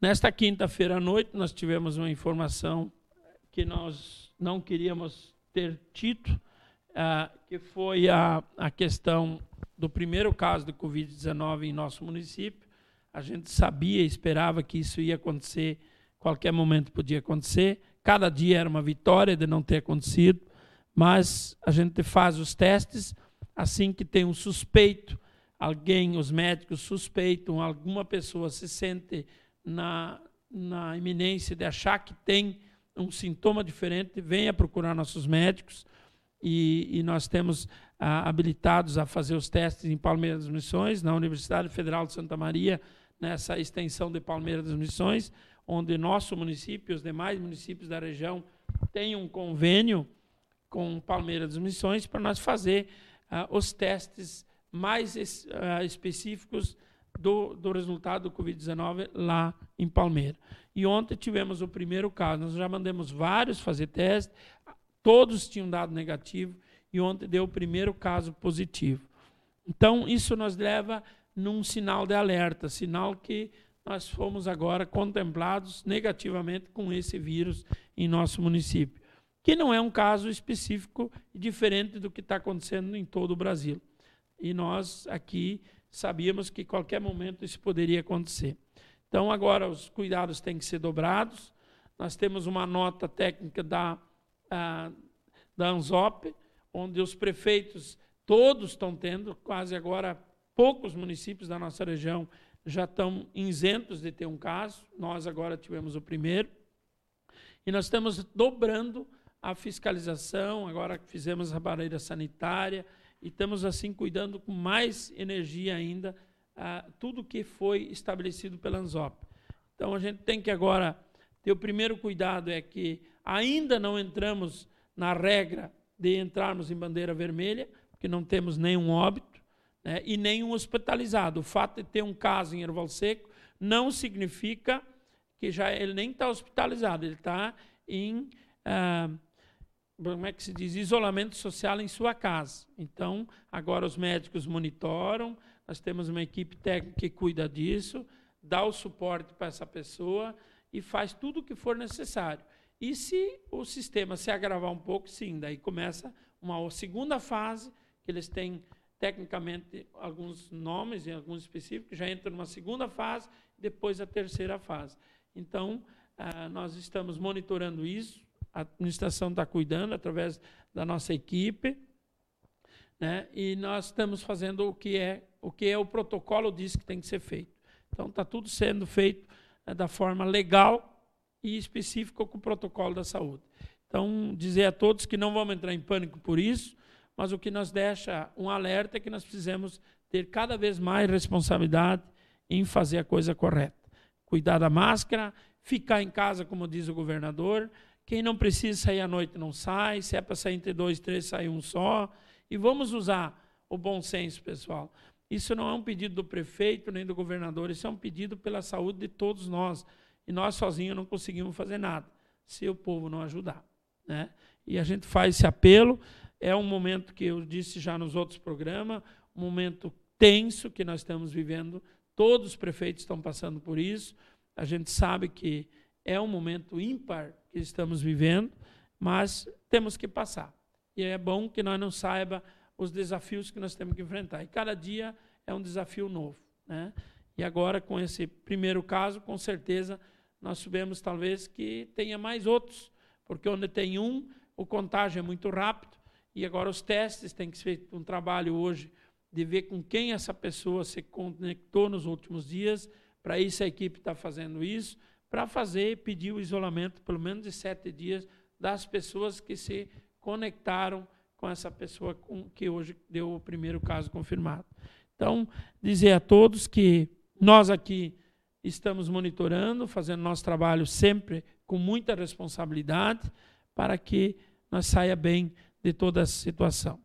Nesta quinta-feira à noite, nós tivemos uma informação que nós não queríamos ter tido, ah, que foi a, a questão do primeiro caso de Covid-19 em nosso município. A gente sabia, esperava que isso ia acontecer, qualquer momento podia acontecer. Cada dia era uma vitória de não ter acontecido, mas a gente faz os testes assim que tem um suspeito, alguém, os médicos suspeitam, alguma pessoa se sente na, na iminência de achar que tem um sintoma diferente, venha procurar nossos médicos. E, e nós temos ah, habilitados a fazer os testes em Palmeiras das Missões, na Universidade Federal de Santa Maria, nessa extensão de Palmeiras das Missões, onde nosso município e os demais municípios da região têm um convênio com Palmeiras das Missões para nós fazer ah, os testes mais es, ah, específicos do, do resultado do Covid-19 lá em Palmeiras. E ontem tivemos o primeiro caso. Nós já mandamos vários fazer teste, todos tinham dado negativo, e ontem deu o primeiro caso positivo. Então, isso nos leva num sinal de alerta, sinal que nós fomos agora contemplados negativamente com esse vírus em nosso município, que não é um caso específico e diferente do que está acontecendo em todo o Brasil. E nós aqui sabíamos que qualquer momento isso poderia acontecer. Então, agora os cuidados têm que ser dobrados. Nós temos uma nota técnica da, a, da ANZOP, onde os prefeitos todos estão tendo, quase agora poucos municípios da nossa região já estão isentos de ter um caso. Nós agora tivemos o primeiro. E nós estamos dobrando a fiscalização, agora fizemos a barreira sanitária, e estamos assim cuidando com mais energia ainda a tudo que foi estabelecido pela ANZOP. Então a gente tem que agora ter o primeiro cuidado é que ainda não entramos na regra de entrarmos em bandeira vermelha, porque não temos nenhum óbito né, e nenhum hospitalizado. O fato de ter um caso em Erval Seco não significa que já ele nem está hospitalizado, ele está em ah, como é que se diz, isolamento social em sua casa. Então, agora os médicos monitoram, nós temos uma equipe técnica que cuida disso, dá o suporte para essa pessoa e faz tudo o que for necessário. E se o sistema se agravar um pouco, sim, daí começa uma segunda fase, que eles têm tecnicamente alguns nomes e alguns específicos, já entra numa segunda fase, depois a terceira fase. Então, ah, nós estamos monitorando isso, a administração está cuidando através da nossa equipe, né? E nós estamos fazendo o que é o que é o protocolo diz que tem que ser feito. Então está tudo sendo feito né, da forma legal e específica com o protocolo da saúde. Então dizer a todos que não vamos entrar em pânico por isso, mas o que nos deixa um alerta é que nós precisamos ter cada vez mais responsabilidade em fazer a coisa correta. Cuidar da máscara, ficar em casa, como diz o governador, quem não precisa sair à noite não sai. Se é para sair entre dois, três, sai um só. E vamos usar o bom senso, pessoal. Isso não é um pedido do prefeito nem do governador, isso é um pedido pela saúde de todos nós. E nós sozinhos não conseguimos fazer nada, se o povo não ajudar. Né? E a gente faz esse apelo. É um momento que eu disse já nos outros programas, um momento tenso que nós estamos vivendo. Todos os prefeitos estão passando por isso. A gente sabe que é um momento ímpar que estamos vivendo, mas temos que passar. E é bom que nós não saiba os desafios que nós temos que enfrentar. E cada dia é um desafio novo. Né? E agora, com esse primeiro caso, com certeza, nós sabemos talvez que tenha mais outros, porque onde tem um, o contágio é muito rápido, e agora os testes têm que ser um trabalho hoje de ver com quem essa pessoa se conectou nos últimos dias. Para isso, a equipe está fazendo isso para fazer, pedir o isolamento, pelo menos de sete dias, das pessoas que se conectaram com essa pessoa com, que hoje deu o primeiro caso confirmado. Então, dizer a todos que nós aqui estamos monitorando, fazendo nosso trabalho sempre com muita responsabilidade, para que nós saia bem de toda essa situação.